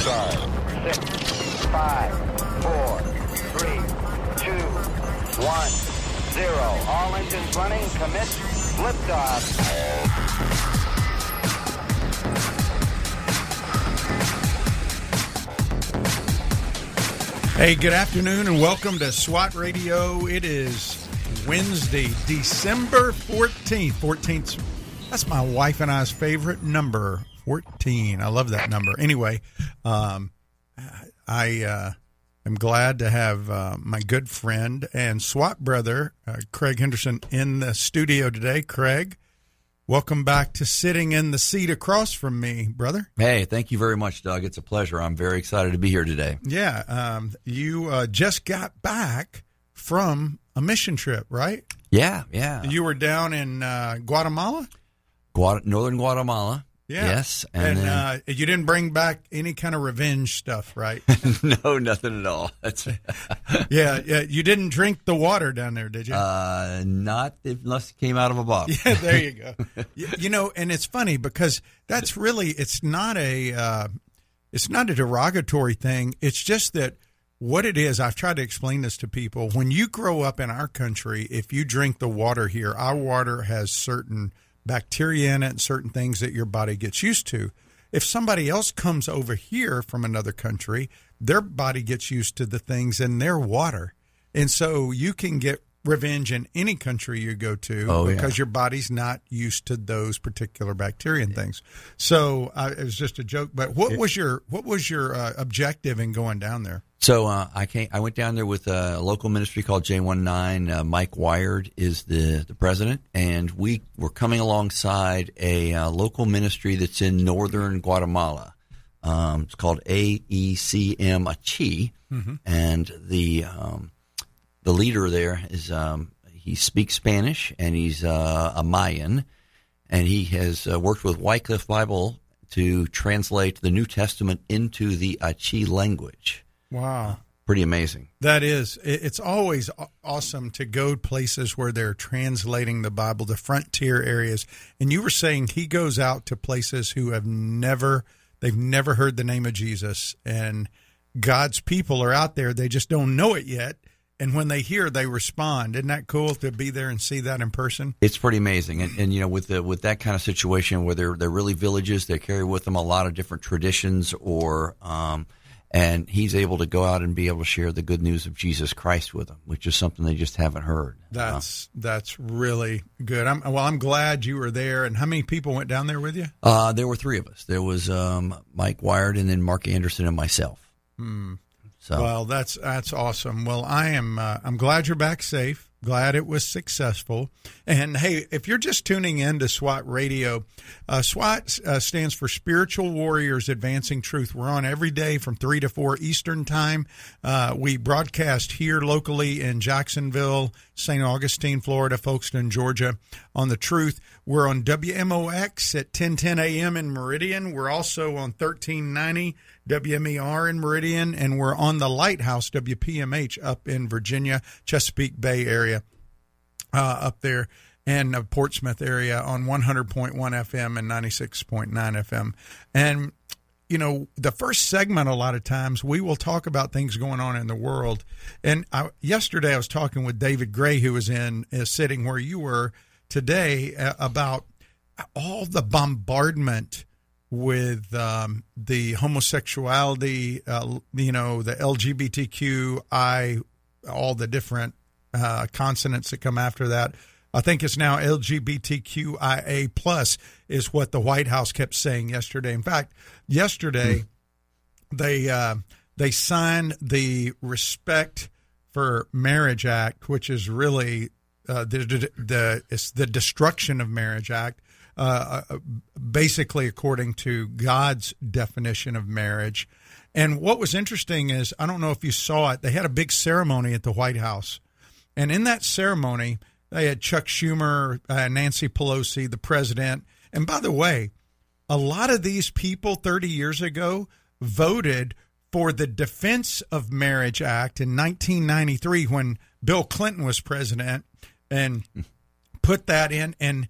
start. Six, five, four, three, two, one, zero. All engines running. Commit. Liftoff. Hey, good afternoon and welcome to SWAT Radio. It is Wednesday, December 14th. 14th, that's my wife and I's favorite number, 14. I love that number. Anyway, um, I uh, am glad to have uh, my good friend and SWAT brother, uh, Craig Henderson, in the studio today. Craig, welcome back to sitting in the seat across from me, brother. Hey, thank you very much, Doug. It's a pleasure. I'm very excited to be here today. Yeah, um, you uh, just got back from a mission trip, right? Yeah, yeah. You were down in uh, Guatemala. Guat- Northern Guatemala. Yeah. Yes, and, and, then, uh, you didn't bring back any kind of revenge stuff, right? no, nothing at all. That's yeah, yeah. You didn't drink the water down there, did you? uh, not unless it came out of a bottle. yeah, there you go. you, you know, and it's funny because that's really it's not a uh, it's not a derogatory thing. It's just that what it is. I've tried to explain this to people. When you grow up in our country, if you drink the water here, our water has certain bacteria in it and certain things that your body gets used to. If somebody else comes over here from another country, their body gets used to the things in their water. And so you can get revenge in any country you go to Oh, yeah. because your body's not used to those particular bacteria and things. So uh, it was just a joke. But what was your what was your uh, objective in going down there? So uh, I came. I went down there with a local ministry called J19. Uh, Mike Wired is the the president, and we were coming alongside a uh, local ministry that's in northern Guatemala. Um, it's called AECM Achi, and the um, the leader there is um, he speaks Spanish and he's uh, a Mayan, and he has uh, worked with Wycliffe Bible to translate the New Testament into the Achi language. Wow. Pretty amazing. That is. It's always awesome to go places where they're translating the Bible, the frontier areas. And you were saying he goes out to places who have never, they've never heard the name of Jesus, and God's people are out there. They just don't know it yet. And when they hear, they respond. Isn't that cool to be there and see that in person? It's pretty amazing, and, and you know, with the, with that kind of situation where they're they're really villages, they carry with them a lot of different traditions, or um, and he's able to go out and be able to share the good news of Jesus Christ with them, which is something they just haven't heard. That's that's really good. I'm well. I'm glad you were there. And how many people went down there with you? Uh, there were three of us. There was um, Mike Wired, and then Mark Anderson and myself. So Well, that's that's awesome. Well, I am uh, I'm glad you're back safe. Glad it was successful. And hey, if you're just tuning in to SWAT Radio, uh, SWAT uh, stands for Spiritual Warriors Advancing Truth. We're on every day from three to four Eastern Time. Uh, we broadcast here locally in Jacksonville, St. Augustine, Florida, Folkston, Georgia, on the Truth. We're on WMOX at 1010 a.m. in Meridian. We're also on 1390 WMER in Meridian, and we're on the Lighthouse WPMH up in Virginia, Chesapeake Bay area, uh, up there, and uh, Portsmouth area on 100.1 FM and 96.9 FM. And you know, the first segment, a lot of times, we will talk about things going on in the world. And I, yesterday, I was talking with David Gray, who was in uh, sitting where you were today, uh, about all the bombardment with um, the homosexuality, uh, you know, the LGBTQI, all the different uh, consonants that come after that. I think it's now LGBTQIA plus is what the White House kept saying yesterday. In fact, yesterday they uh, they signed the Respect for Marriage Act, which is really uh, the, the the it's the Destruction of Marriage Act. Uh, uh, basically, according to God's definition of marriage. And what was interesting is, I don't know if you saw it, they had a big ceremony at the White House. And in that ceremony, they had Chuck Schumer, uh, Nancy Pelosi, the president. And by the way, a lot of these people 30 years ago voted for the Defense of Marriage Act in 1993 when Bill Clinton was president and put that in. And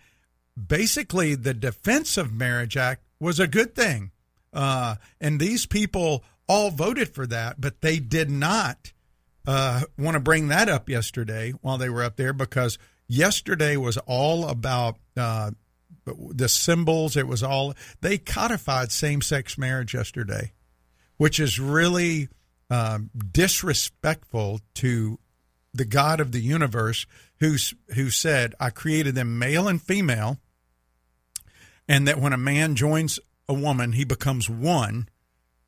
basically, the Defense of Marriage Act was a good thing. Uh, and these people all voted for that, but they did not uh, want to bring that up yesterday while they were up there because yesterday was all about uh, the symbols. It was all they codified same sex marriage yesterday, which is really um, disrespectful to the God of the universe, who's who said, "I created them male and female." and that when a man joins a woman, he becomes one.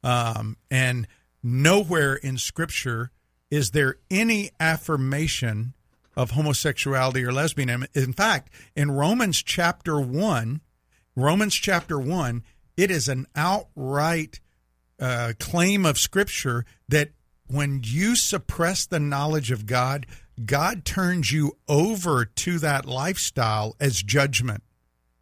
Um, and nowhere in Scripture is there any affirmation of homosexuality or lesbianism. In fact, in Romans chapter 1, Romans chapter 1, it is an outright uh, claim of Scripture that when you suppress the knowledge of God, God turns you over to that lifestyle as judgment.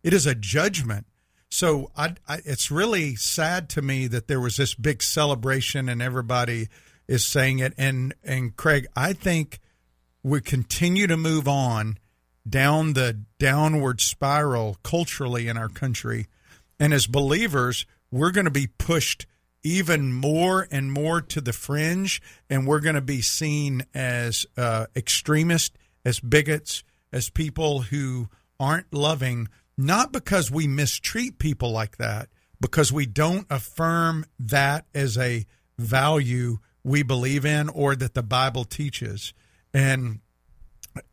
It is a judgment. So I, I, it's really sad to me that there was this big celebration and everybody is saying it. And and Craig, I think we continue to move on down the downward spiral culturally in our country, and as believers, we're going to be pushed even more and more to the fringe, and we're going to be seen as uh, extremists, as bigots, as people who aren't loving not because we mistreat people like that, because we don't affirm that as a value we believe in or that the Bible teaches. And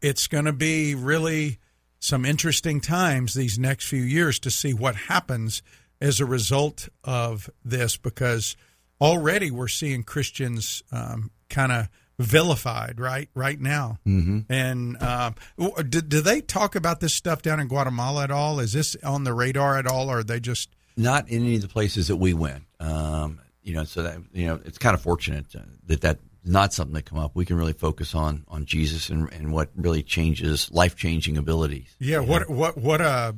it's going to be really some interesting times these next few years to see what happens as a result of this because already we're seeing Christians um, kind of vilified right right now. Mm-hmm. And uh, do, do, they talk about this stuff down in Guatemala at all? Is this on the radar at all, or are they just not in any of the places that we went? Um, you know, so that you know, it's kind of fortunate uh, that that not something that come up. We can really focus on on Jesus and, and what really changes life changing abilities. Yeah. What know? what what a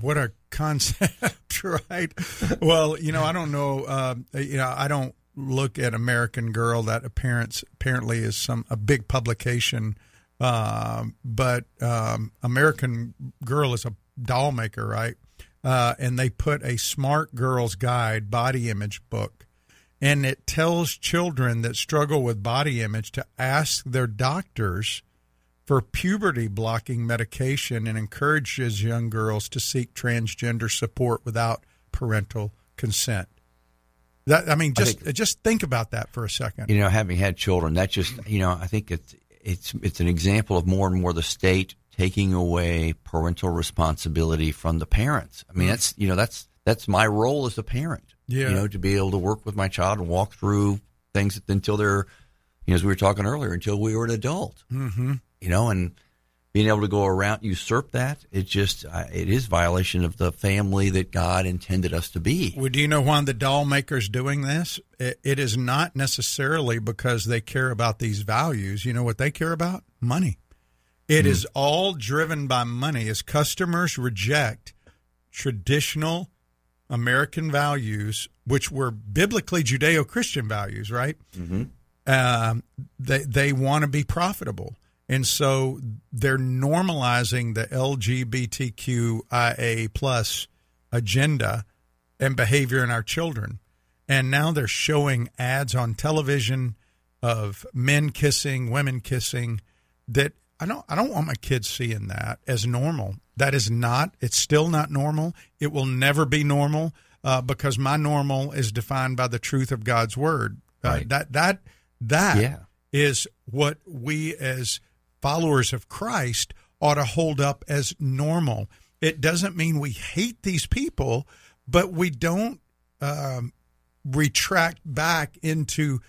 what a concept, right? well, you know, I don't know. Uh, you know, I don't look at American Girl. That appearance apparently is some a big publication, uh, but um, American Girl is a doll maker, right? Uh, and they put a Smart Girls Guide body image book, and it tells children that struggle with body image to ask their doctors for puberty blocking medication and encourages young girls to seek transgender support without parental consent. That I mean, just I think, just think about that for a second. You know, having had children, that just you know, I think it's it's it's an example of more and more the state taking away parental responsibility from the parents. I mean, mm. that's you know, that's that's my role as a parent. Yeah. You know, to be able to work with my child and walk through things until they're, you know, as we were talking earlier, until we were an adult. Mm-hmm. You know, and being able to go around usurp that it just uh, it is violation of the family that God intended us to be. Well, do you know why the doll makers doing this? It, it is not necessarily because they care about these values. You know what they care about? Money. It mm. is all driven by money. As customers reject traditional American values, which were biblically Judeo-Christian values, right? Mm-hmm. Uh, they they want to be profitable and so they're normalizing the LGBTQIA plus agenda and behavior in our children. And now they're showing ads on television of men kissing, women kissing that I don't I don't want my kids seeing that as normal. That is not it's still not normal. It will never be normal uh, because my normal is defined by the truth of God's word. Uh, right. That that that yeah. is what we as followers of Christ ought to hold up as normal. It doesn't mean we hate these people, but we don't um, retract back into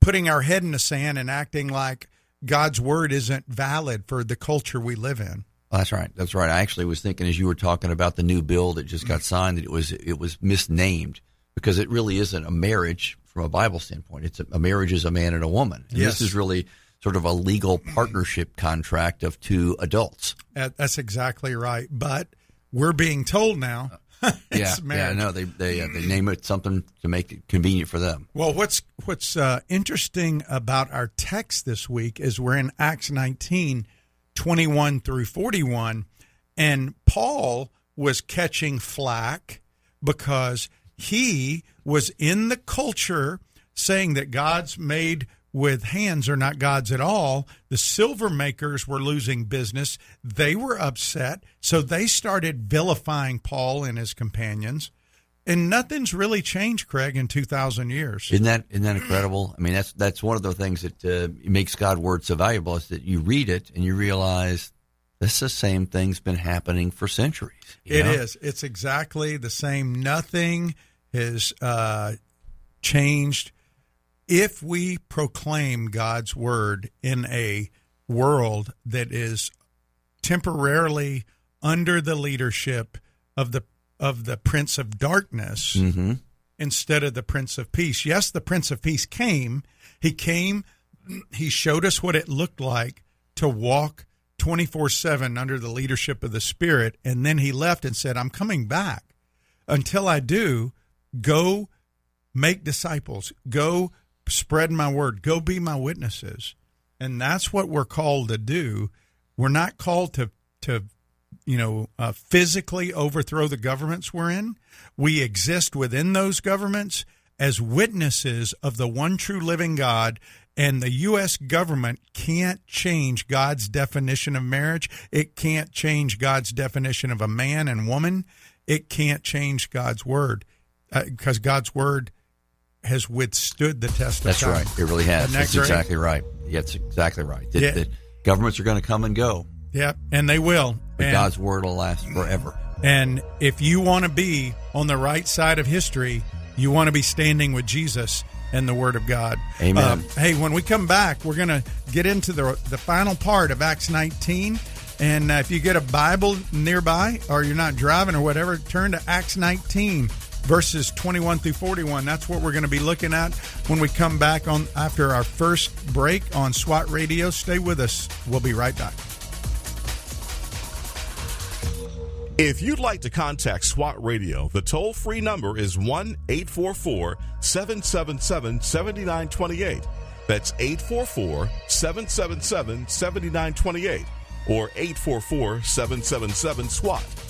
putting our head in the sand and acting like God's word isn't valid for the culture we live in. that's right. That's right. I actually was thinking as you were talking about the new bill that just got signed that it was it was misnamed because it really isn't a marriage from a Bible standpoint. It's a, a marriage is a man and a woman. And yes. this is really sort of a legal partnership contract of two adults. That's exactly right. But we're being told now. yeah, yeah, no, they they uh, they name it something to make it convenient for them. Well, what's what's uh, interesting about our text this week is we're in Acts 19, 21 through 41, and Paul was catching flack because he was in the culture saying that gods made with hands are not gods at all. The silver makers were losing business. They were upset. So they started vilifying Paul and his companions. And nothing's really changed, Craig, in 2,000 years. Isn't that isn't that incredible? I mean, that's that's one of the things that uh, makes God's word so valuable is that you read it and you realize this the same thing's been happening for centuries. It know? is. It's exactly the same. Nothing has uh, changed. If we proclaim God's word in a world that is temporarily under the leadership of the of the Prince of Darkness mm-hmm. instead of the Prince of Peace. Yes, the Prince of Peace came. He came. He showed us what it looked like to walk 24 7 under the leadership of the Spirit. And then he left and said, I'm coming back. Until I do, go make disciples, go spread my word, go be my witnesses. And that's what we're called to do. We're not called to, to you know, uh, physically overthrow the governments we're in. We exist within those governments as witnesses of the one true living God. And the U.S. government can't change God's definition of marriage. It can't change God's definition of a man and woman. It can't change God's word because uh, God's word has withstood the test That's of time. right. It really has. That's exactly right. Yeah, that's exactly right. The, yeah. the governments are going to come and go. Yep, and they will. But and, God's word will last forever. And if you want to be on the right side of history, you want to be standing with Jesus and the Word of God. Amen. Um, hey, when we come back, we're going to get into the the final part of Acts 19. And uh, if you get a Bible nearby, or you're not driving or whatever, turn to Acts 19 verses 21 through 41. That's what we're going to be looking at when we come back on after our first break on SWAT Radio. Stay with us. We'll be right back. If you'd like to contact SWAT Radio, the toll free number is 1 844 777 7928. That's 844 777 7928 or 844 777 SWAT.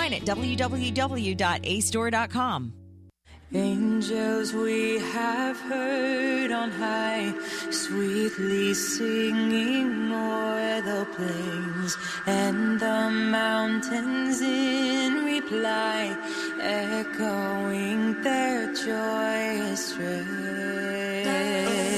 at www.astore.com. Angels we have heard on high, sweetly singing o'er the plains and the mountains in reply, echoing their joyous strains.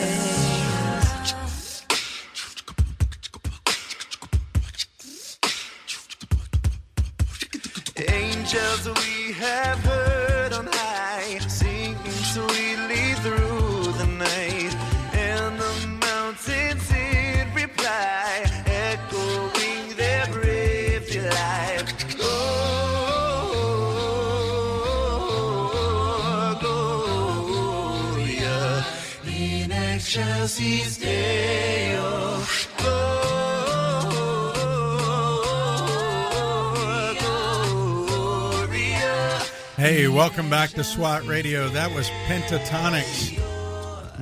Angels we have heard on high, singing sweetly through the night, and the mountains in reply, echoing their brave delight. Oh, Gloria in excelsis welcome back to SWAT Radio. That was Pentatonix.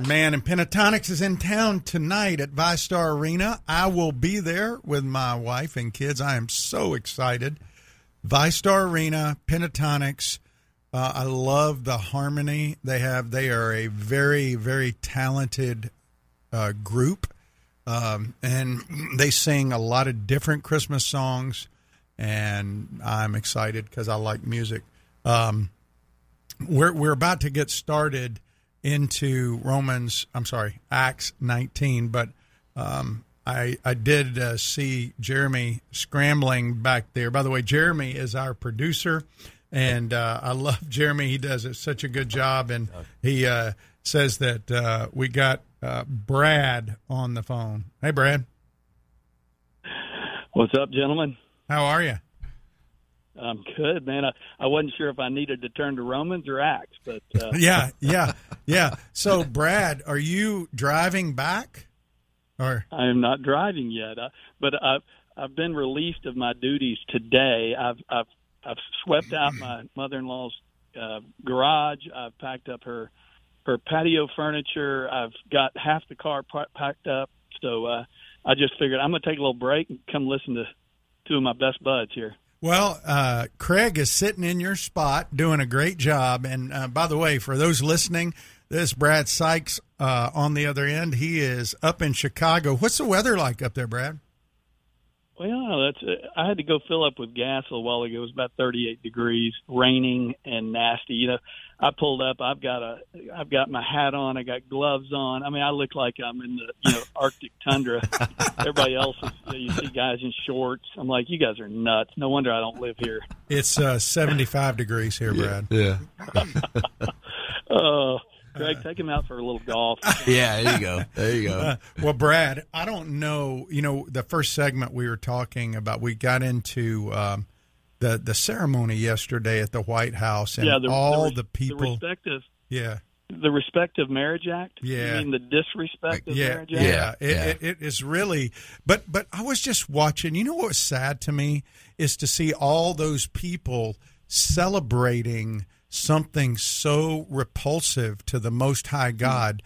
Man, and Pentatonix is in town tonight at VyStar Arena. I will be there with my wife and kids. I am so excited. VyStar Arena, Pentatonix. Uh, I love the harmony they have. They are a very, very talented uh, group, um, and they sing a lot of different Christmas songs. And I'm excited because I like music. Um, we're we're about to get started into Romans. I'm sorry, Acts 19, but um, I I did uh, see Jeremy scrambling back there. By the way, Jeremy is our producer, and uh, I love Jeremy. He does it such a good job, and he uh, says that uh, we got uh, Brad on the phone. Hey, Brad, What's up, gentlemen? how are you? I'm good, man. I, I wasn't sure if I needed to turn to Romans or Acts, but uh, Yeah, yeah, yeah. So, Brad, are you driving back? Or I am not driving yet. Uh, but I've I've been released of my duties today. I've I've I've swept out my mother-in-law's uh, garage. I've packed up her her patio furniture. I've got half the car pa- packed up. So uh, I just figured I'm going to take a little break and come listen to two of my best buds here. Well, uh, Craig is sitting in your spot doing a great job. And uh, by the way, for those listening, this Brad Sykes uh, on the other end. He is up in Chicago. What's the weather like up there, Brad? Well, that's. Uh, I had to go fill up with gas a while ago. It was about 38 degrees, raining and nasty. You know, I pulled up. I've got a. I've got my hat on. I got gloves on. I mean, I look like I'm in the you know Arctic tundra. Everybody else is. You see guys in shorts. I'm like, you guys are nuts. No wonder I don't live here. It's uh, 75 degrees here, Brad. Yeah. Uh, Greg, take him out for a little golf. Yeah, there you go. There you go. Uh, well, Brad, I don't know. You know, the first segment we were talking about, we got into um, the the ceremony yesterday at the White House, and yeah, the, all the, the, people. the respective, yeah, the Respective Marriage Act. Yeah. you mean the Disrespect of yeah, Marriage Act. yeah. It, yeah. It, it is really. But but I was just watching. You know what was sad to me is to see all those people celebrating something so repulsive to the Most High mm-hmm. God.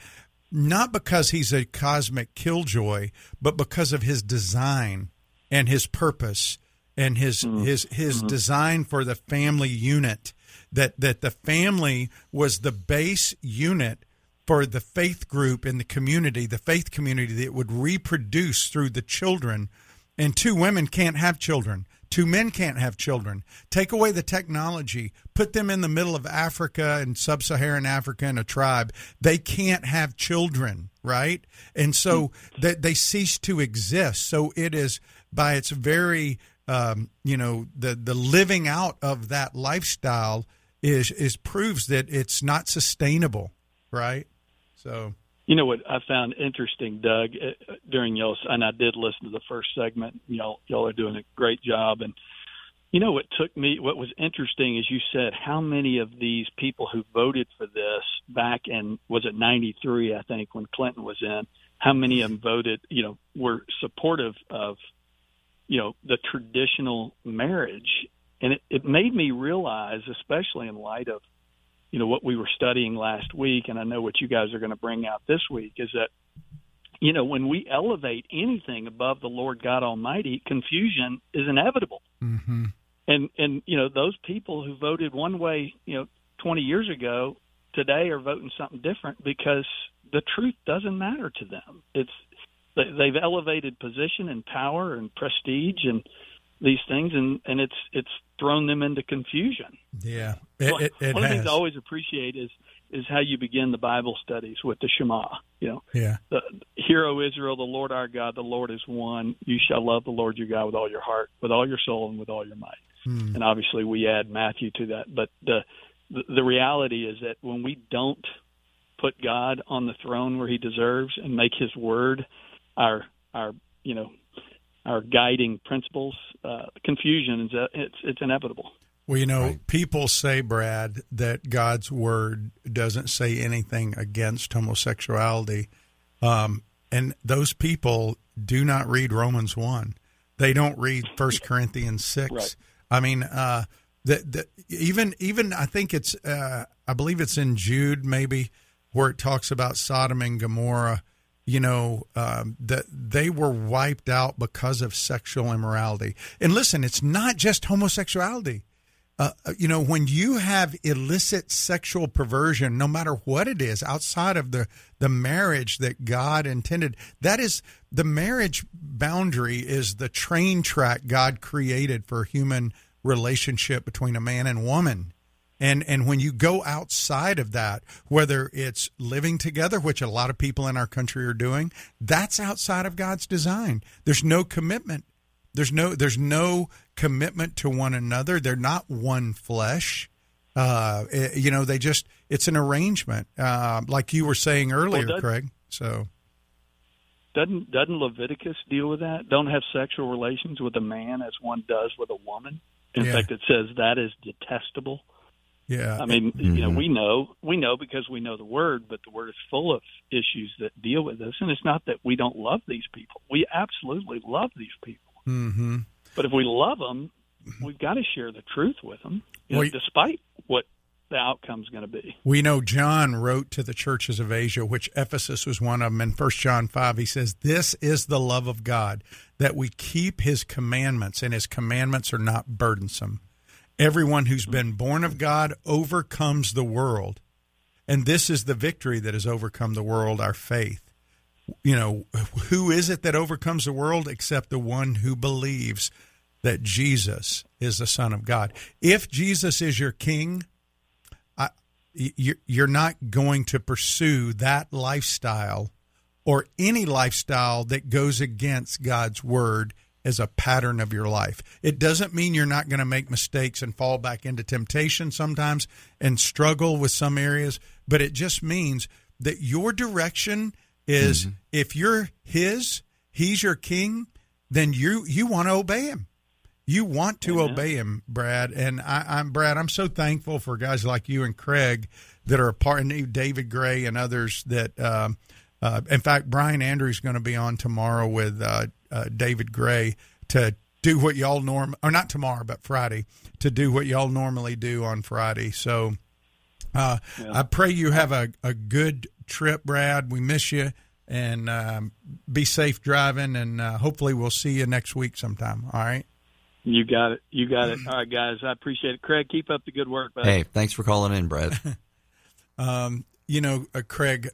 Not because he's a cosmic killjoy, but because of his design and his purpose and his mm-hmm. his his mm-hmm. design for the family unit that that the family was the base unit for the faith group in the community the faith community that would reproduce through the children. And two women can't have children. Two men can't have children. Take away the technology. Put them in the middle of africa and sub-saharan africa in a tribe. They can't have children right? And so mm-hmm. that they cease to exist. So it is by its very um, you know the the living out of that lifestyle is is proves that it's not sustainable right so You know what I found interesting, Doug, uh, during y'all's, and I did listen to the first segment. Y'all, y'all are doing a great job. And you know what took me, what was interesting is you said how many of these people who voted for this back in was it '93, I think, when Clinton was in, how many of them voted, you know, were supportive of, you know, the traditional marriage, and it, it made me realize, especially in light of you know what we were studying last week and I know what you guys are going to bring out this week is that you know when we elevate anything above the Lord God Almighty confusion is inevitable. Mm-hmm. and and you know those people who voted one way you know 20 years ago today are voting something different because the truth doesn't matter to them. It's they- they've elevated position and power and prestige and these things and and it's it's thrown them into confusion yeah it, one it, it one of the things I always appreciate is is how you begin the Bible studies with the Shema. You know, yeah the Hear, O Israel, the Lord our God, the Lord is one. You shall love the Lord your God with all your heart, with all your soul, and with all your might. Hmm. And obviously, we add Matthew to that. But the, the the reality is that when we don't put God on the throne where He deserves and make His Word our our you know our guiding principles, uh, confusion is uh, it's it's inevitable. Well, you know, people say, Brad, that God's word doesn't say anything against homosexuality. Um, and those people do not read Romans 1. They don't read First Corinthians 6. Right. I mean, uh, the, the, even, even I think it's, uh, I believe it's in Jude maybe, where it talks about Sodom and Gomorrah, you know, um, that they were wiped out because of sexual immorality. And listen, it's not just homosexuality uh, you know, when you have illicit sexual perversion, no matter what it is, outside of the the marriage that God intended, that is the marriage boundary is the train track God created for human relationship between a man and woman. And and when you go outside of that, whether it's living together, which a lot of people in our country are doing, that's outside of God's design. There's no commitment. There's no there's no commitment to one another. They're not one flesh. Uh, eh, you know, they just it's an arrangement, uh, like you were saying earlier, that- Craig. So Doesn't doesn't Leviticus deal with that? Don't have sexual relations with a man as one does with a woman. In Yeah. fact, it says that is detestable. Yeah, I mean, you know, Mhm. we know we know because we know the word, but the word is full of issues that deal with this. And it's not that we don't love these people. We absolutely love these people. hmm But if we love them, we've got to share the truth with them, you know, Well, despite what the outcome's going to be. We know John wrote to the churches of Asia, which Ephesus was one of them. In 1 John 5, he says, This is the love of God, that we keep his commandments, and his commandments are not burdensome. Everyone who's been born of God overcomes the world. And this is the victory that has overcome the world, our faith. You know, who is it that overcomes the world except the one who believes that Jesus is the Son of God? If Jesus is your king, I, you- you're not going to pursue that lifestyle or any lifestyle that goes against God's word as a pattern of your life. It doesn't mean you're not going to make mistakes and fall back into temptation sometimes and struggle with some areas, but it just means that your direction is if you're his, he's your king, then you you want to obey him. You want to obey him, Brad. And I, I'm Brad. I'm so thankful for guys like you and Craig that are a part, and David Gray and others that. Um, uh, in fact, Brian Andrews going to be on tomorrow with uh, uh, David Gray to do what y'all norm or not tomorrow, but Friday to do what y'all normally do on Friday. So uh, I pray you have a, a good trip, Brad. We miss you. And um, be safe driving, and uh, hopefully we'll see you next week sometime. All right. You got it. You got it. All right, guys. I appreciate it. Craig, keep up the good work. Buddy. Hey, thanks for calling in, Brad. Um, you know, uh, Craig,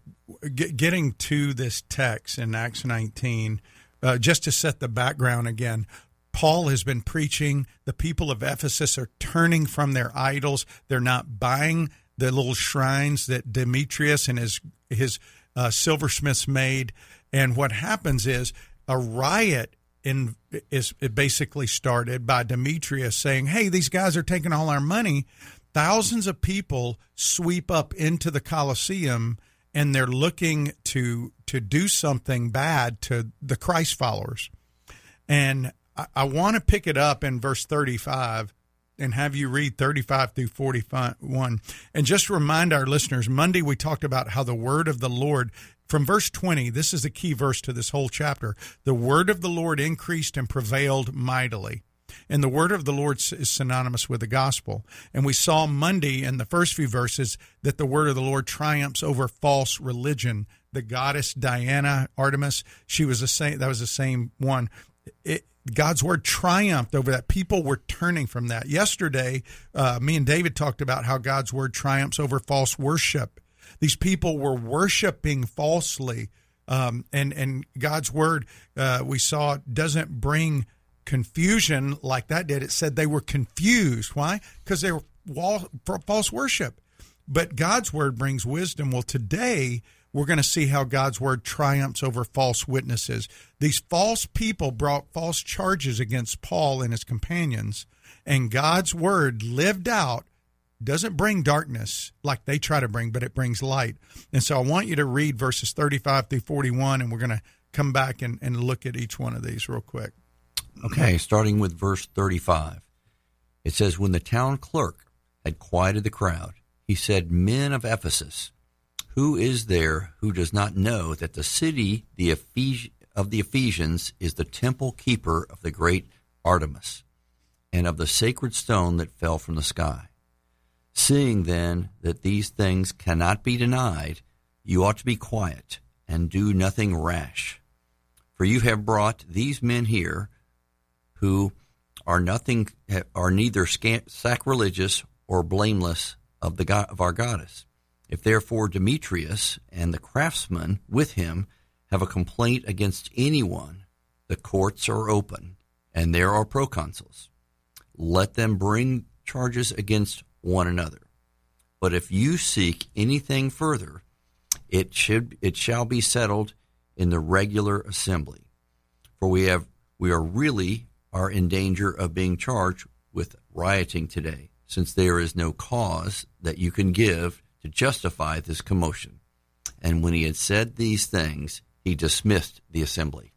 get, getting to this text in Acts 19, uh, just to set the background again, Paul has been preaching. The people of Ephesus are turning from their idols. They're not buying the little shrines that Demetrius and his his uh, silversmiths made. And what happens is a riot in is it basically started by Demetrius saying, "Hey, these guys are taking all our money." Thousands of people sweep up into the Colosseum and they're looking to to do something bad to the Christ followers. And I, I want to pick it up in verse 35 and have you read 35 through 41. And just remind our listeners Monday we talked about how the word of the Lord, from verse 20, this is the key verse to this whole chapter. The word of the Lord increased and prevailed mightily. And the word of the Lord is synonymous with the gospel. And we saw Monday in the first few verses that the word of the Lord triumphs over false religion. The goddess Diana, Artemis, she was the same. That was the same one. It, God's word triumphed over that. People were turning from that. Yesterday, uh, me and David talked about how God's word triumphs over false worship. These people were worshiping falsely, um, and and God's word uh, we saw doesn't bring confusion like that did. It said they were confused. Why? Because they were false worship. But God's word brings wisdom. Well, today we're going to see how God's word triumphs over false witnesses. These false people brought false charges against Paul and his companions, and God's word lived out doesn't bring darkness like they try to bring, but it brings light. And so I want you to read verses 35 through 41, and we're going to come back and, and look at each one of these real quick. Okay, starting with verse 35. It says, When the town clerk had quieted the crowd, he said, Men of Ephesus, who is there who does not know that the city the Ephes- of the Ephesians is the temple keeper of the great Artemis and of the sacred stone that fell from the sky? Seeing then that these things cannot be denied, you ought to be quiet and do nothing rash. For you have brought these men here who are nothing are neither sacrilegious or blameless of the god, of our goddess. If therefore Demetrius and the craftsmen with him have a complaint against anyone, the courts are open, and there are proconsuls. Let them bring charges against one another. But if you seek anything further, it should it shall be settled in the regular assembly. For we have we are really are in danger of being charged with rioting today, since there is no cause that you can give to justify this commotion. And when he had said these things, he dismissed the assembly.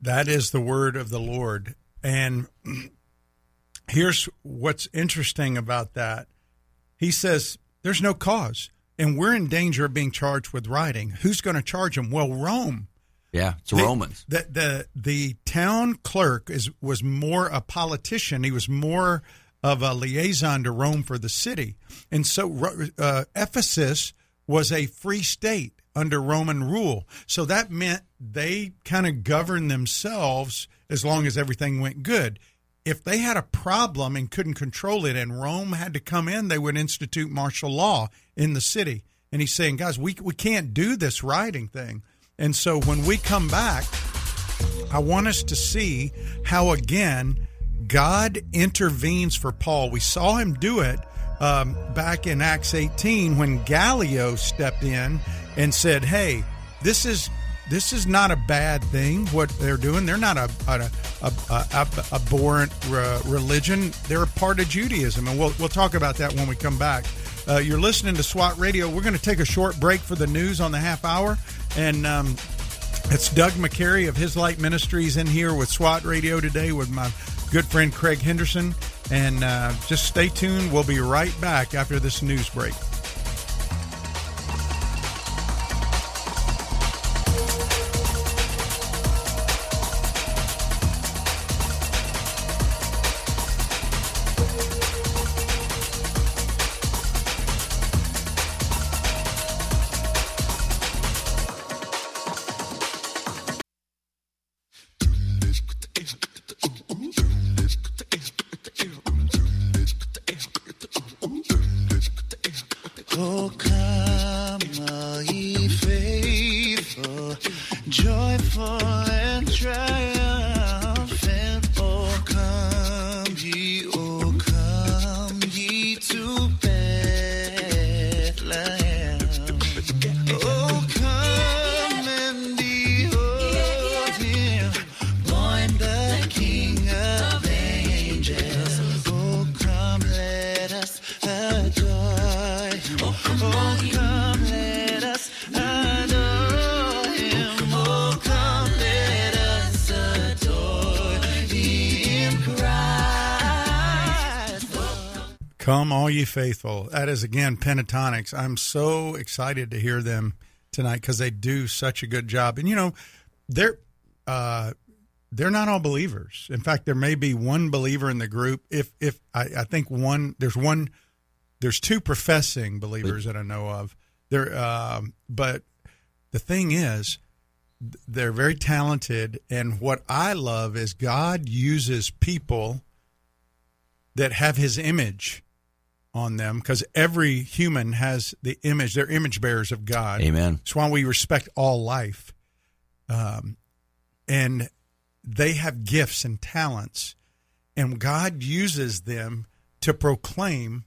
That is the word of the Lord. And here's what's interesting about that. He says there's no cause, and we're in danger of being charged with rioting. Who's going to charge them? Well, Rome. Yeah, it's the, Romans. The, the the town clerk is was more a politician. He was more of a liaison to Rome for the city, and so uh, Ephesus was a free state under Roman rule. So that meant they kind of governed themselves as long as everything went good. If they had a problem and couldn't control it, and Rome had to come in, they would institute martial law in the city. And he's saying, guys, we we can't do this rioting thing. And so when we come back, I want us to see how, again, God intervenes for Paul. We saw him do it um, back in Acts 18 when Gallio stepped in and said, Hey, this is. This is not a bad thing. What they're doing, they're not a a, a, a, abhorrent uh, religion. They're a part of Judaism, and we'll we'll talk about that when we come back. Uh, you're listening to SWAT Radio. We're going to take a short break for the news on the half hour. And um, it's Doug McCary of His Light Ministries in here with SWAT Radio today with my good friend Craig Henderson. And uh, just stay tuned. We'll be right back after this news break. Come, all ye faithful. That is again Pentatonix. I'm so excited to hear them tonight because they do such a good job. And you know, they're uh, they're not all believers. In fact, there may be one believer in the group. If if I, I think one there's one there's two professing believers that I know of. There, um, but the thing is, they're very talented, and what I love is God uses people that have His image on them because every human has the image. They're image bearers of God. Amen. That's why we respect all life. Um, and they have gifts and talents, and God uses them to proclaim.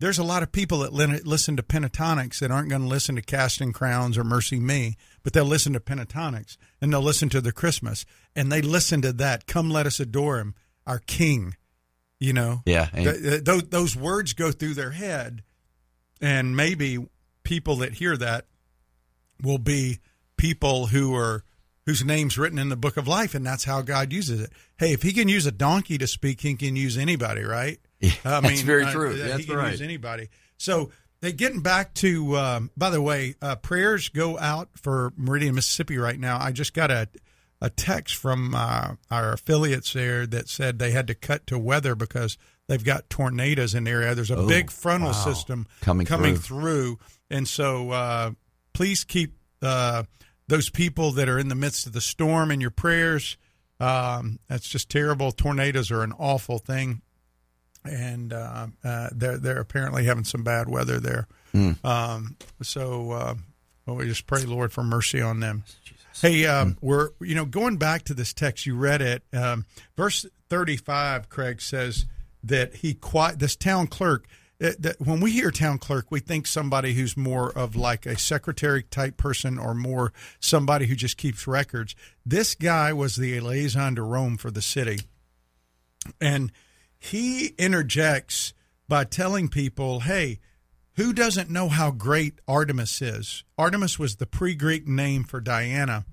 There's a lot of people that listen to Pentatonix that aren't going to listen to Casting Crowns or MercyMe, but they'll listen to Pentatonix and they'll listen to the Christmas and they listen to that. Come, let us adore Him, our King. You know, Yeah, Th- th- those words go through their head, and maybe people that hear that will be people who are whose names written in the book of life, and that's how God uses it. Hey, if He can use a donkey to speak, He can use anybody, right? I that's very uh, true. uh, That's he can right. use anybody. So they getting back to. Um, by the way, uh, prayers go out for Meridian, Mississippi right now. I just got a a text from uh, our affiliates there that said they had to cut to weather because they've got tornadoes in the area. There's a Oh, big frontal wow. system Coming coming through. through, and so uh, please keep uh, those people that are in the midst of the storm in your prayers. Um, that's just terrible. Tornadoes are an awful thing, and uh, uh, they're they're apparently having some bad weather there. Um, so uh, well, we just pray, Lord, for mercy on them. Hey, um, we're you know going back to this text you read it. Um, verse thirty-five, Craig says that he qui- this town clerk. It- that when we hear town clerk, we think somebody who's more of like a secretary type person or more somebody who just keeps records. This guy was the liaison to Rome for the city. And he interjects by telling people, hey, who doesn't know how great Artemis is? Artemis was the pre Greek name for Diana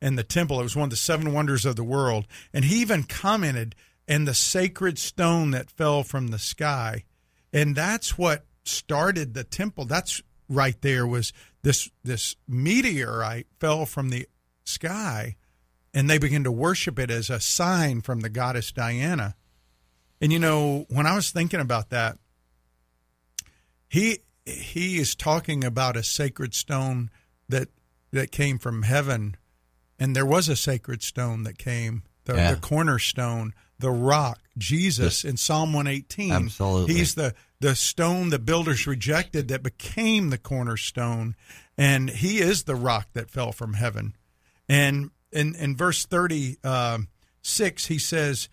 and the temple. It was one of the seven wonders of the world. And he even commented, and the sacred stone that fell from the sky. And that's what started the temple. That's right there was this this meteorite fell from the sky and they began to worship it as a sign from the goddess Diana. And you know, when I was thinking about that, he he is talking about a sacred stone that that came from heaven, and there was a sacred stone that came, the, Yeah. the cornerstone, the rock, Jesus in Psalm one eighteen. Absolutely. he's the the stone the builders rejected that became the cornerstone, and he is the rock that fell from heaven. And in in verse thirty uh, six, he says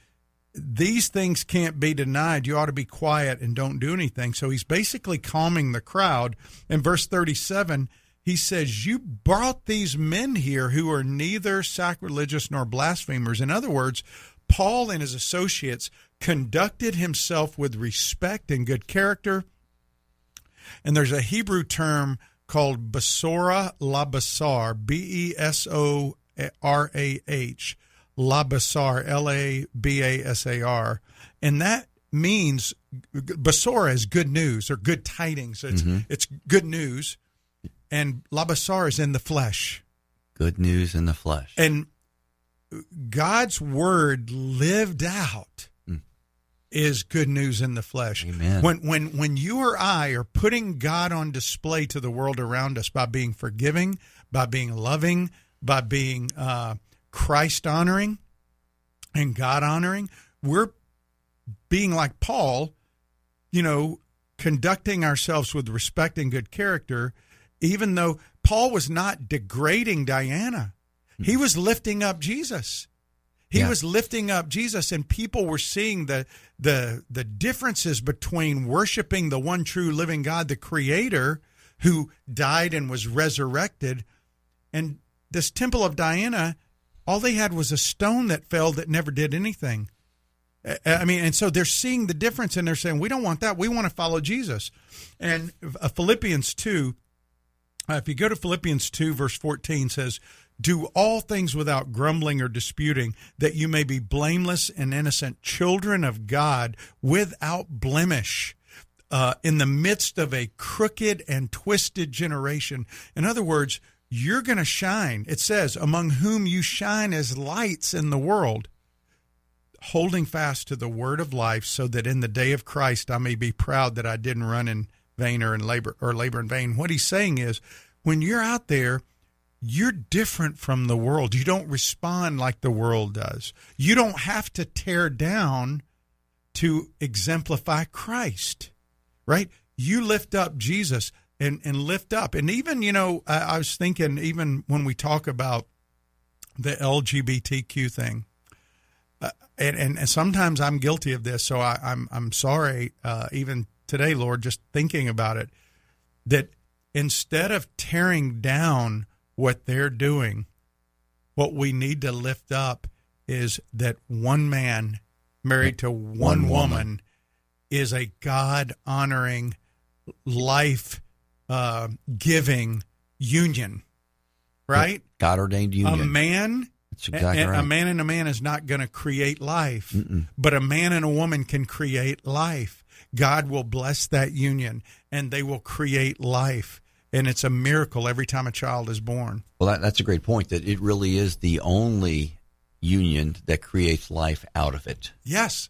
these things can't be denied. You ought to be quiet and don't do anything. So he's basically calming the crowd. In verse 37, he says, You brought these men here who are neither sacrilegious nor blasphemers. In other words, Paul and his associates conducted himself with respect and good character. And there's a Hebrew term called basora la basar, B E S O R A H, la basar, L A B A S A R. And that means basora is good news or good tidings. It's, it's good news. And Labasar is in the flesh. Good news in the flesh. And God's word lived out is good news in the flesh. Amen. When when when you or I are putting God on display to the world around us by being forgiving, by being loving, by being uh, Christ honoring and God honoring, we're being like Paul, you know, conducting ourselves with respect and good character, even though Paul was not degrading Diana. Hmm. He was lifting up Jesus. He Yeah. was lifting up Jesus, and people were seeing the the the differences between worshiping the one true living God, the Creator, who died and was resurrected, and this temple of Diana. All they had was a stone that fell that never did anything. I- mean, and so they're seeing the difference, and they're saying, "We don't want that. We want to follow Jesus." And uh, Philippians two, uh, if you go to Philippians 2, verse 14, says, Do all things without grumbling or disputing, that you may be blameless and innocent, children of God, without blemish, uh, in the midst of a crooked and twisted generation. In other words, you're going to shine. It says, Among whom you shine as lights in the world holding fast to the word of life so that in the day of Christ I may be proud that I didn't run in vain or in labor or labor in vain. What he's saying is when you're out there, you're different from the world. You don't respond like the world does. You don't have to tear down to exemplify Christ, right? You lift up Jesus and, and lift up. And even, you know, I, I was thinking, even when we talk about the LGBTQ thing, and, and, and sometimes I'm guilty of this, so I, I'm I'm sorry. Uh, even today, Lord, just thinking about it, that instead of tearing down what they're doing, what we need to lift up is that one man married to one, One woman. woman is a God honoring, life uh, giving union, right? God ordained union. A man exactly and right. A man and a man is not going to create life, but a man and a woman can create life. God will bless that union and they will create life. And it's a miracle every time a child is born. Well, that, that's a great point. That it really is the only union that creates life out of it. Yes.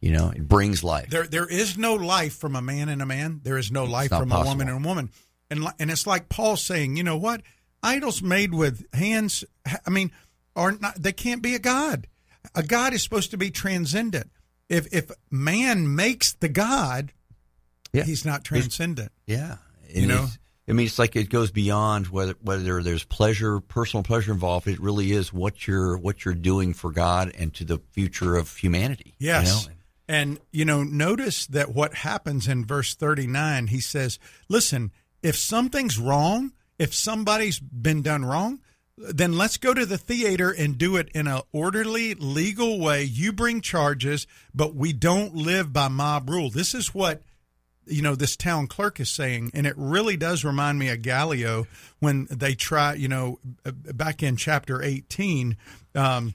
You know, it brings life. There, there is no life from a man and a man. There is no life from a woman and a woman. And and it's like Paul saying, you know what? Idols made with hands. I mean, are not. They can't be a god. A god is supposed to be transcendent. If if man makes the god, Yeah. he's not transcendent. Yeah, You know? it's- I mean, it's like it goes beyond whether whether there's pleasure, personal pleasure involved. It really is what you're what you're doing for God and to the future of humanity. you Yes. know? And, you know, notice that what happens in verse 39, he says, listen, if something's wrong, if somebody's been done wrong, then let's go to the theater and do it in an orderly, legal way. You bring charges, but we don't live by mob rule. This is what you know this town clerk is saying and it really does remind me of gallio when they try you know back in chapter 18 um,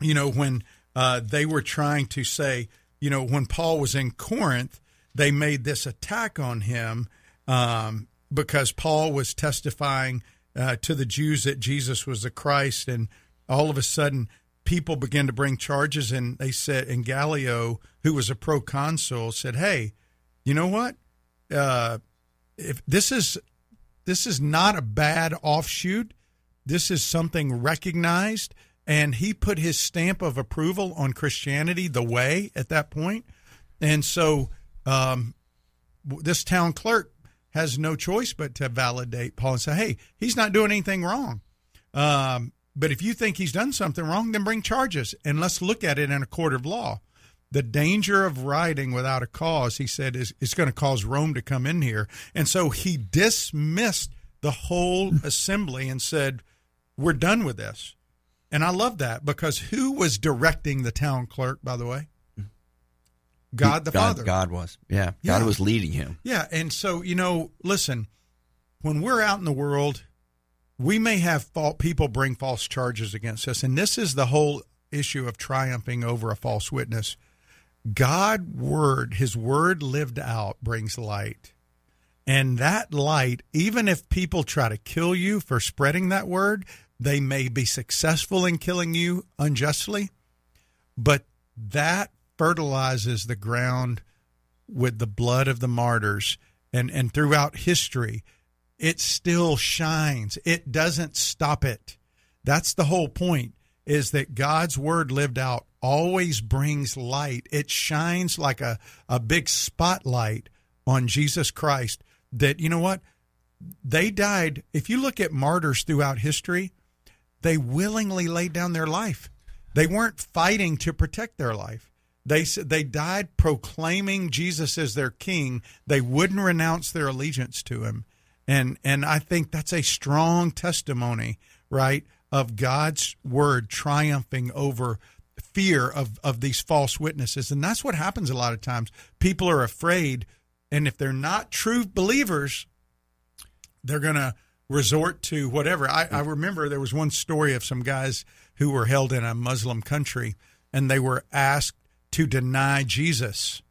you know when uh, they were trying to say you know when paul was in corinth they made this attack on him um, because paul was testifying uh, to the jews that jesus was the christ and all of a sudden people began to bring charges and they said and gallio who was a proconsul said hey you know what? Uh, if this is this is not a bad offshoot. This is something recognized, and he put his stamp of approval on Christianity, the way, at that point. And so, um, this town clerk has no choice but to validate Paul and say, "Hey, he's not doing anything wrong." Um, but if you think he's done something wrong, then bring charges and let's look at it in a court of law the danger of writing without a cause, he said, is, is going to cause Rome to come in here. And so he dismissed the whole assembly and said, We're done with this. And I love that because who was directing the town clerk, by the way? God the God, Father. God was. Yeah. Yeah. God was leading him. Yeah. And so, you know, listen, when we're out in the world, we may have fault, people bring false charges against us. And this is the whole issue of triumphing over a false witness. God word, his word lived out brings light. And that light, even if people try to kill you for spreading that word, they may be successful in killing you unjustly, but that fertilizes the ground with the blood of the martyrs. And, and throughout history, it still shines. It doesn't stop it. That's the whole point is that God's word lived out always brings light. It shines like a, a big spotlight on Jesus Christ. That, you know what? They died. If you look at martyrs throughout history, they willingly laid down their life. They weren't fighting to protect their life. They they died proclaiming Jesus as their king. They wouldn't renounce their allegiance to him. And and I think that's a strong testimony, right, of God's word triumphing over fear of, of these false witnesses. And that's what happens a lot of times. People are afraid, and if they're not true believers, they're going to resort to whatever. I, mm. I remember there was one story of some guys who were held in a Muslim country, and they were asked to deny Jesus.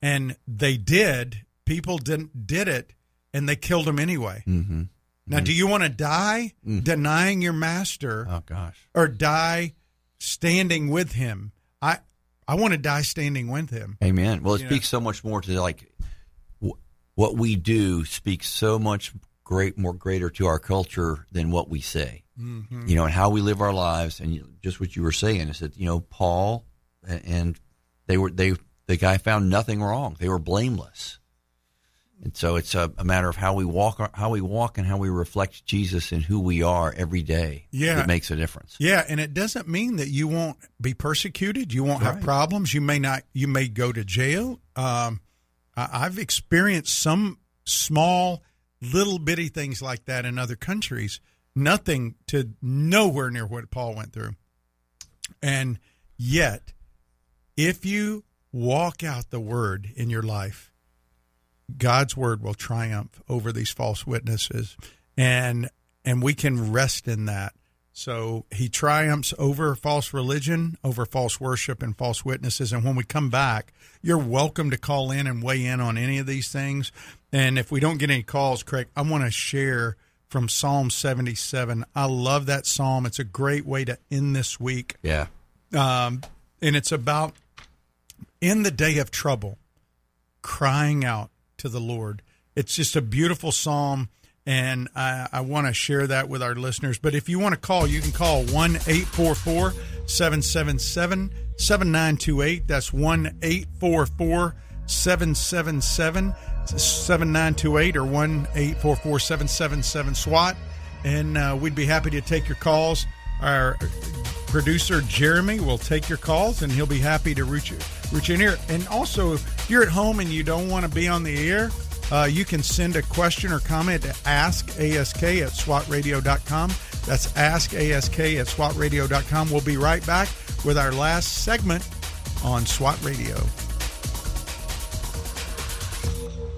And they did. People didn't did it, and they killed him anyway. Mm-hmm. Now, mm-hmm. do you want to die mm. denying your master Oh, gosh. or die standing with him? I I want to die standing with him. Amen. Well, it You speaks so much more to like w- what we do speaks so much great more greater to our culture than what we say. Mm-hmm. You know, and how we live our lives, and just what you were saying is that you know Paul and they were they the guy found nothing wrong. They were blameless, and so it's a, a matter of how we walk, how we walk, and how we reflect Jesus and who we are every day. Yeah. that makes a difference. Yeah, and it doesn't mean that you won't be persecuted. You won't have problems. You may not. You may go to jail. Um, I, I've experienced some small, little bitty things like that in other countries. Nothing to nowhere near what Paul went through. And yet, if you walk out the word in your life, God's word will triumph over these false witnesses, and and we can rest in that. So he triumphs over false religion, over false worship, and false witnesses. And when we come back, you're welcome to call in and weigh in on any of these things. And if we don't get any calls, Craig, I want to share from Psalm 77. I love that psalm. It's a great way to end this week Yeah, um, and it's about in the day of trouble, crying out to the Lord. It's just a beautiful psalm, and I, I want to share that with our listeners. But if you want to call, you can call 1 844 777 7928. That's 1 844 777 7928 or 1 844 777 SWAT. And uh, we'd be happy to take your calls. Our producer Jeremy will take your calls, and he'll be happy to reach you, reach in here. And also, if you're at home and you don't want to be on the air, uh, you can send a question or comment to askask at swatradio.com. That's askask at swatradio.com. We'll be right back with our last segment on SWAT Radio.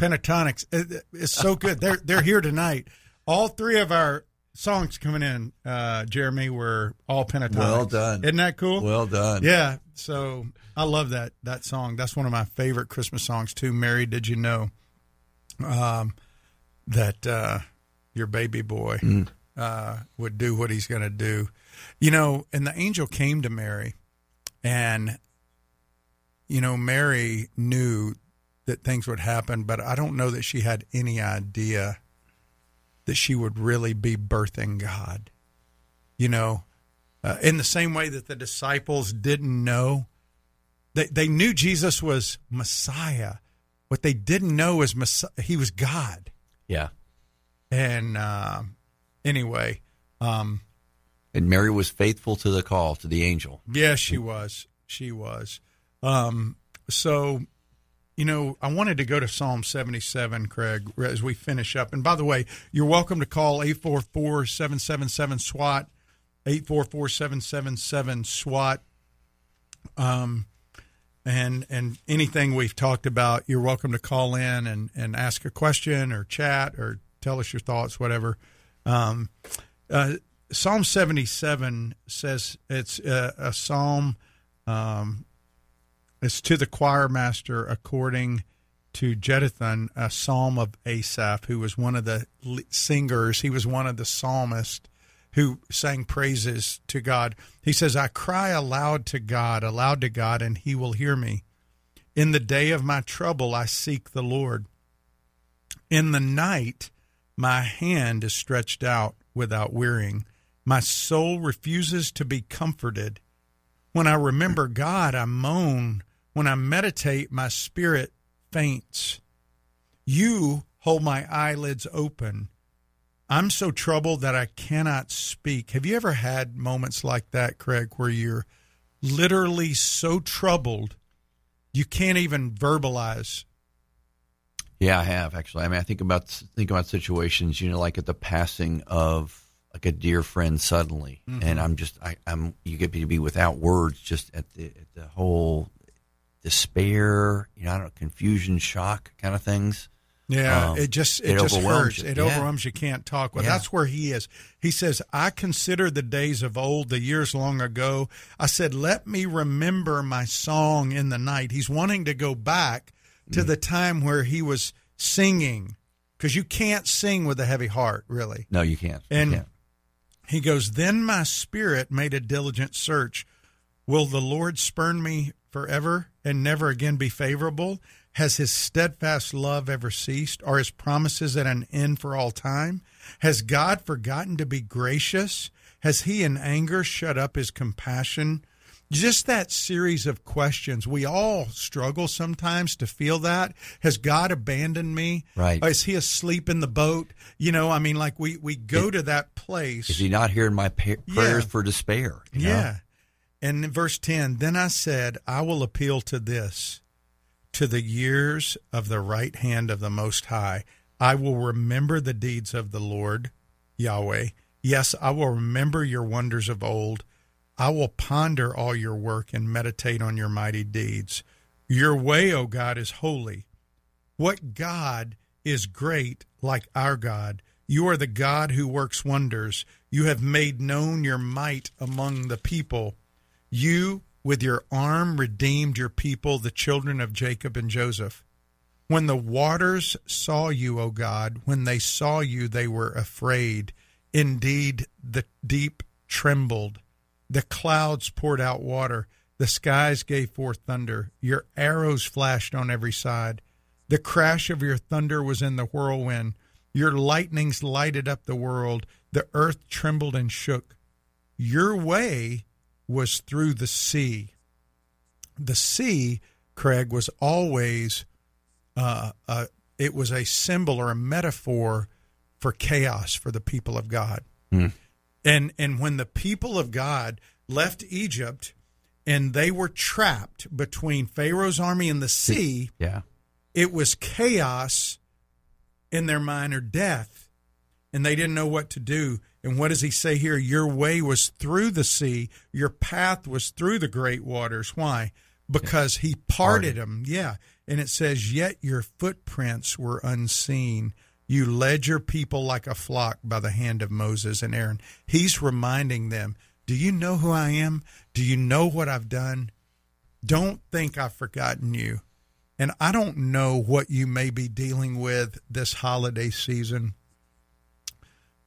Pentatonix. It- It's so good. They're they're here tonight. All three of our songs coming in, uh, Jeremy, were all Pentatonix. Well done. Isn't that cool? Well done. Yeah. So I love that that song. That's one of my favorite Christmas songs too. Mary, did you know um, that uh, your baby boy uh, would do what he's going to do? You know, and the angel came to Mary, and you know, Mary knew that things would happen, but I don't know that she had any idea that she would really be birthing God. You know, uh, in the same way that the disciples didn't know, they, they knew Jesus was Messiah. What they didn't know was Messiah, he was God. Yeah. And uh, anyway, um, And Mary was faithful to the call to the angel. Yes, she was. She was. Um, so, you know, I wanted to go to Psalm 77, Craig, as we finish up. And by the way, you're welcome to call 844 777 SWAT, 844 777 SWAT. Um, and and anything we've talked about, you're welcome to call in and, and ask a question or chat or tell us your thoughts, whatever. Um, uh, Psalm 77 says it's a, a psalm. Um, it's to the choir master according to Jeduthun, a psalm of Asaph, who was one of the singers. He was one of the psalmists who sang praises to God. He says, I cry aloud to God, aloud to God, and he will hear me. In the day of my trouble, I seek the Lord. In the night, my hand is stretched out without wearying. My soul refuses to be comforted. When I remember God, I moan. When I meditate, my spirit faints. You hold my eyelids open. I'm so troubled that I cannot speak. Have you ever had moments like that, Craig, where you're literally so troubled you can't even verbalize? Yeah, I have actually. I mean, I think about think about situations, you know, like at the passing of like a dear friend suddenly, and mm-hmm. I'm just, I, I'm, you get me to be without words, just at the at the whole despair, you know, I don't know, confusion, shock, kind of things. Yeah, Um, it just it, it just hurts. you. It Yeah. overwhelms you. Can't talk. Well, Yeah. that's where he is. He says, "I consider the days of old, the years long ago." I said, "Let me remember my song in the night." He's wanting to go back Mm. to the time where he was singing, because you can't sing with a heavy heart, really. No, you can't. You And can't. he goes, Then my spirit made a diligent search. Will the Lord spurn me forever and never again be favorable? Has his steadfast love ever ceased? Are his promises at an end for all time? Has God forgotten to be gracious? Has he in anger shut up his compassion? Just that series of questions. We all struggle sometimes to feel that. Has God abandoned me? Right. Is he asleep in the boat? You know, I mean, like we, we go to that place. Is he not hearing my pa- prayers Yeah. for despair? you know? Yeah. And in verse 10, then I said, I will appeal to this, to the years of the right hand of the Most High. I will remember the deeds of the Lord, Yahweh. Yes, I will remember your wonders of old. I will ponder all your work and meditate on your mighty deeds. Your way, O God, is holy. What God is great like our God? You are the God who works wonders. You have made known your might among the people. You, with your arm, redeemed your people, the children of Jacob and Joseph. When the waters saw you, O God, when they saw you, they were afraid. Indeed, the deep trembled. The clouds poured out water. The skies gave forth thunder. Your arrows flashed on every side. The crash of your thunder was in the whirlwind. Your lightnings lighted up the world. The earth trembled and shook. Your way was through the sea. The sea, Craig, was always uh, uh, it was a symbol or a metaphor for chaos for the people of God. And and when the people of God left Egypt and they were trapped between Pharaoh's army and the sea, Yeah. it was chaos in their mind or death and they didn't know what to do and what does he say here? Your way was through the sea. Your path was through the great waters. Why? Because he parted them. Yeah. And it says yet your footprints were unseen. You led your people like a flock by the hand of Moses and Aaron. He's reminding them do you know who I am? Do you know what I've done? Don't think I've forgotten you. And I don't know what you may be dealing with this holiday season,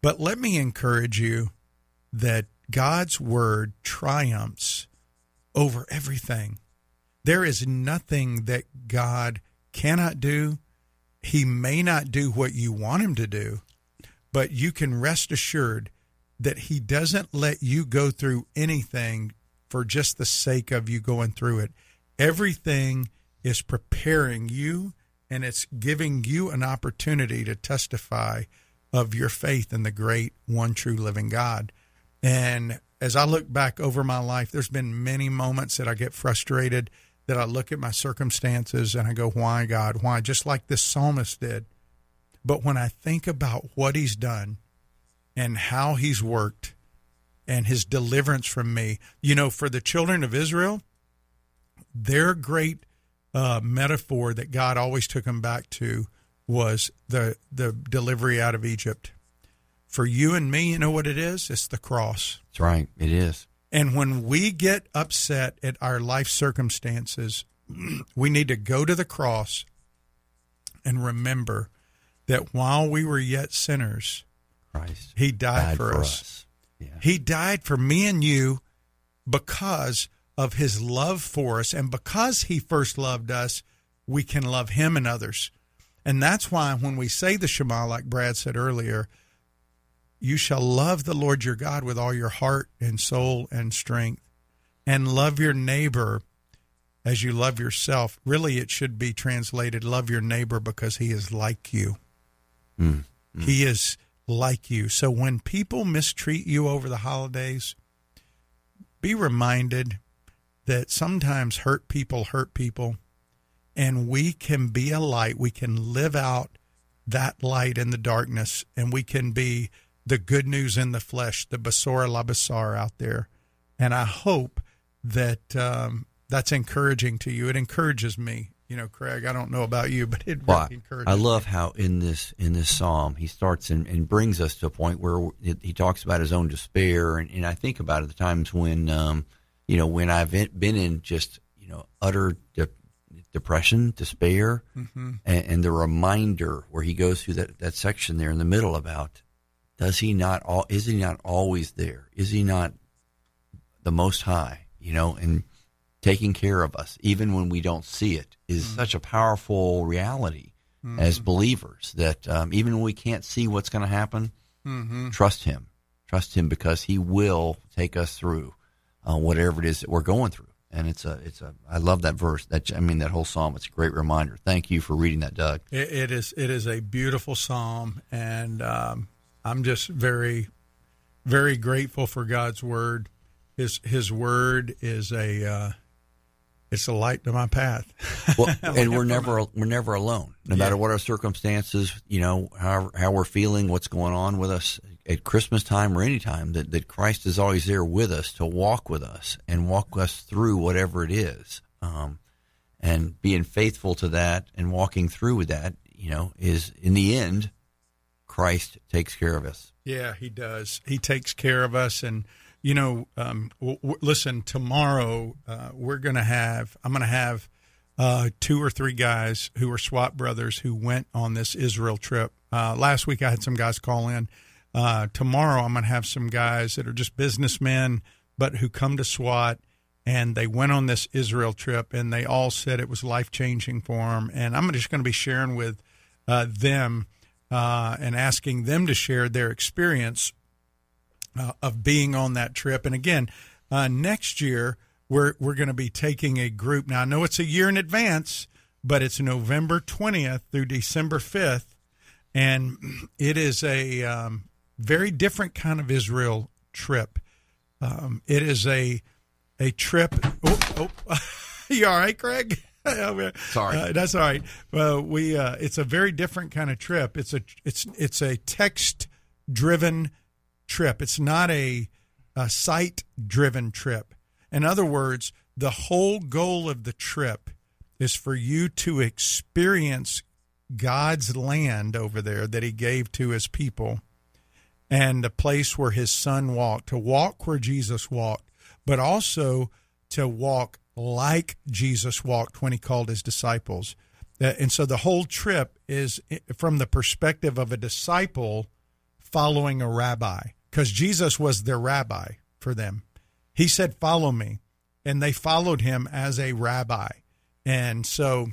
but let me encourage you that God's word triumphs over everything. There is nothing that God cannot do. He may not do what you want him to do, but you can rest assured that he doesn't let you go through anything for just the sake of you going through it. Everything is preparing you and it's giving you an opportunity to testify of your faith in the great one true living God. And as I look back over my life, there's been many moments that I get frustrated, that I look at my circumstances and I go, Why, God? Why? Just like this psalmist did. But when I think about what he's done and how he's worked and his deliverance from me, you know, for the children of Israel, their great uh, metaphor that God always took them back to was the the delivery out of Egypt. For you and me, you know what it is? It's the cross. That's right. It is. And when we get upset at our life circumstances, we need to go to the cross and remember that while we were yet sinners, Christ He died, died for, for us. us. Yeah. He died for me and you because of his love for us. And because he first loved us, we can love him and others. And that's why when we say the Shema, like Brad said earlier, you shall love the Lord your God with all your heart and soul and strength, and love your neighbor as you love yourself. Really, it should be translated love your neighbor because he is like you. Mm, mm. He is like you. So when people mistreat you over the holidays, be reminded that sometimes hurt people hurt people, and we can be a light. We can live out that light in the darkness, and we can be the good news in the flesh, the Basora la Basar out there. And I hope that um, that's encouraging to you. It encourages me. You know, Craig, I don't know about you, but it Well, really encouraged. I love how in this in this psalm he starts and, and brings us to a point where he talks about his own despair, and, and I think about it the times when um, you know when I've been been in just you know utter de- depression, despair, Mhm. and, and the reminder where he goes through that, that section there in the middle about does he not all is he not always there? Is he not the Most High? You know, and taking care of us even when we don't see it is such a powerful reality as believers that um, even when we can't see what's going to happen, Mhm. trust Him, trust Him because He will take us through uh, whatever it is that we're going through. And it's a, it's a. I love that verse. That I mean, that whole psalm. It's a great reminder. Thank you for reading that, Doug. It, it is it is a beautiful psalm, and um, I'm just very, very grateful for God's word. His His word is a uh, it's a light to my path. Well, and we're never we're never alone, no matter what our circumstances. You know how how we're feeling, what's going on with us at Christmas time or any time. That that Christ is always there with us to walk with us and walk us through whatever it is. Um, and being faithful to that and walking through with that, you know, is in the end, Christ takes care of us. Yeah, he does. He takes care of us, and you know, um, w- w- listen. Tomorrow, uh, we're going to have. I'm going to have uh, two or three guys who are SWAT brothers who went on this Israel trip. Uh, last week, I had some guys call in. Uh, tomorrow, I'm going to have some guys that are just businessmen, but who come to SWAT and they went on this Israel trip, and they all said it was life changing for them. And I'm just going to be sharing with uh, them uh, and asking them to share their experience uh, of being on that trip. And again, uh, next year we're we're going to be taking a group. Now I know it's a year in advance, but it's November 20th through December 5th, and it is a um, very different kind of Israel trip. Um, it is a a trip. Oh, oh. you all right, Craig? Sorry. Uh, that's all right. Well, we uh, it's a very different kind of trip. It's a it's it's a text driven trip. It's not a, a site driven trip. In other words, the whole goal of the trip is for you to experience God's land over there that He gave to His people and the place where His Son walked, to walk where Jesus walked, but also to walk like Jesus walked when He called His disciples. Uh, And so the whole trip is from the perspective of a disciple following a rabbi because Jesus was their rabbi for them. He said, Follow me. And they followed him as a rabbi. And so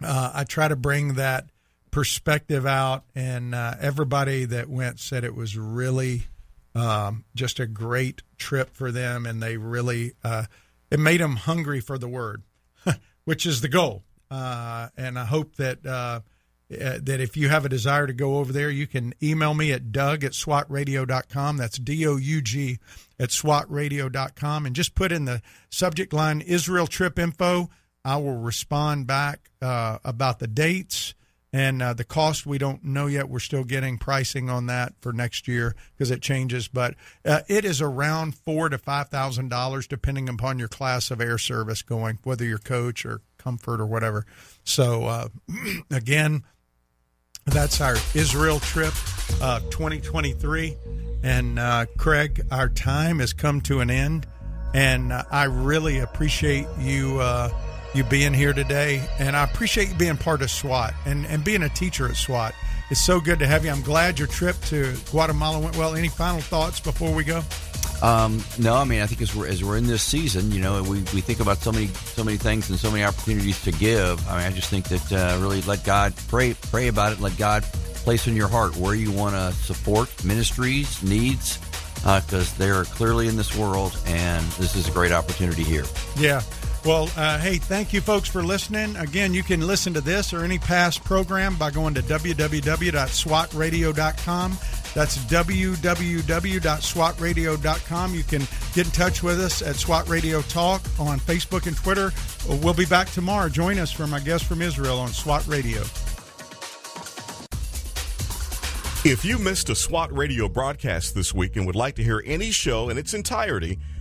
uh, I try to bring that perspective out. And uh, everybody that went said it was really um, just a great trip for them. And they really, uh, it made them hungry for the word, which is the goal. Uh, and I hope that uh, uh, that if you have a desire to go over there, you can email me at doug at swatradio.com. That's D O U G at swatradio.com. And just put in the subject line Israel trip info. I will respond back uh, about the dates and uh, the cost. We don't know yet. We're still getting pricing on that for next year because it changes. But uh, it is around four to five thousand dollars, depending upon your class of air service going, whether you're coach or comfort or whatever. So uh, again, that's our Israel trip, uh, 2023. And uh, Craig, our time has come to an end, and uh, I really appreciate you you being here today, and I appreciate you being part of SWAT and and being a teacher at SWAT. It's so good to have you. I'm glad your trip to Guatemala went well. Any final thoughts before we go? Um, no, I mean I think as we're as we're in this season, you know, we, we think about so many so many things and so many opportunities to give. I mean, I just think that uh, really let God pray pray about it. Let God place in your heart where you want to support ministries needs because they're clearly in this world, and this is a great opportunity here. Yeah. Well, uh, hey, thank you folks for listening. Again, you can listen to this or any past program by going to www.swatradio.com. That's www.swatradio.com. You can get in touch with us at SWAT Radio Talk on Facebook and Twitter. We'll be back tomorrow. Join us for my guest from Israel on SWAT Radio. If you missed a SWAT radio broadcast this week and would like to hear any show in its entirety,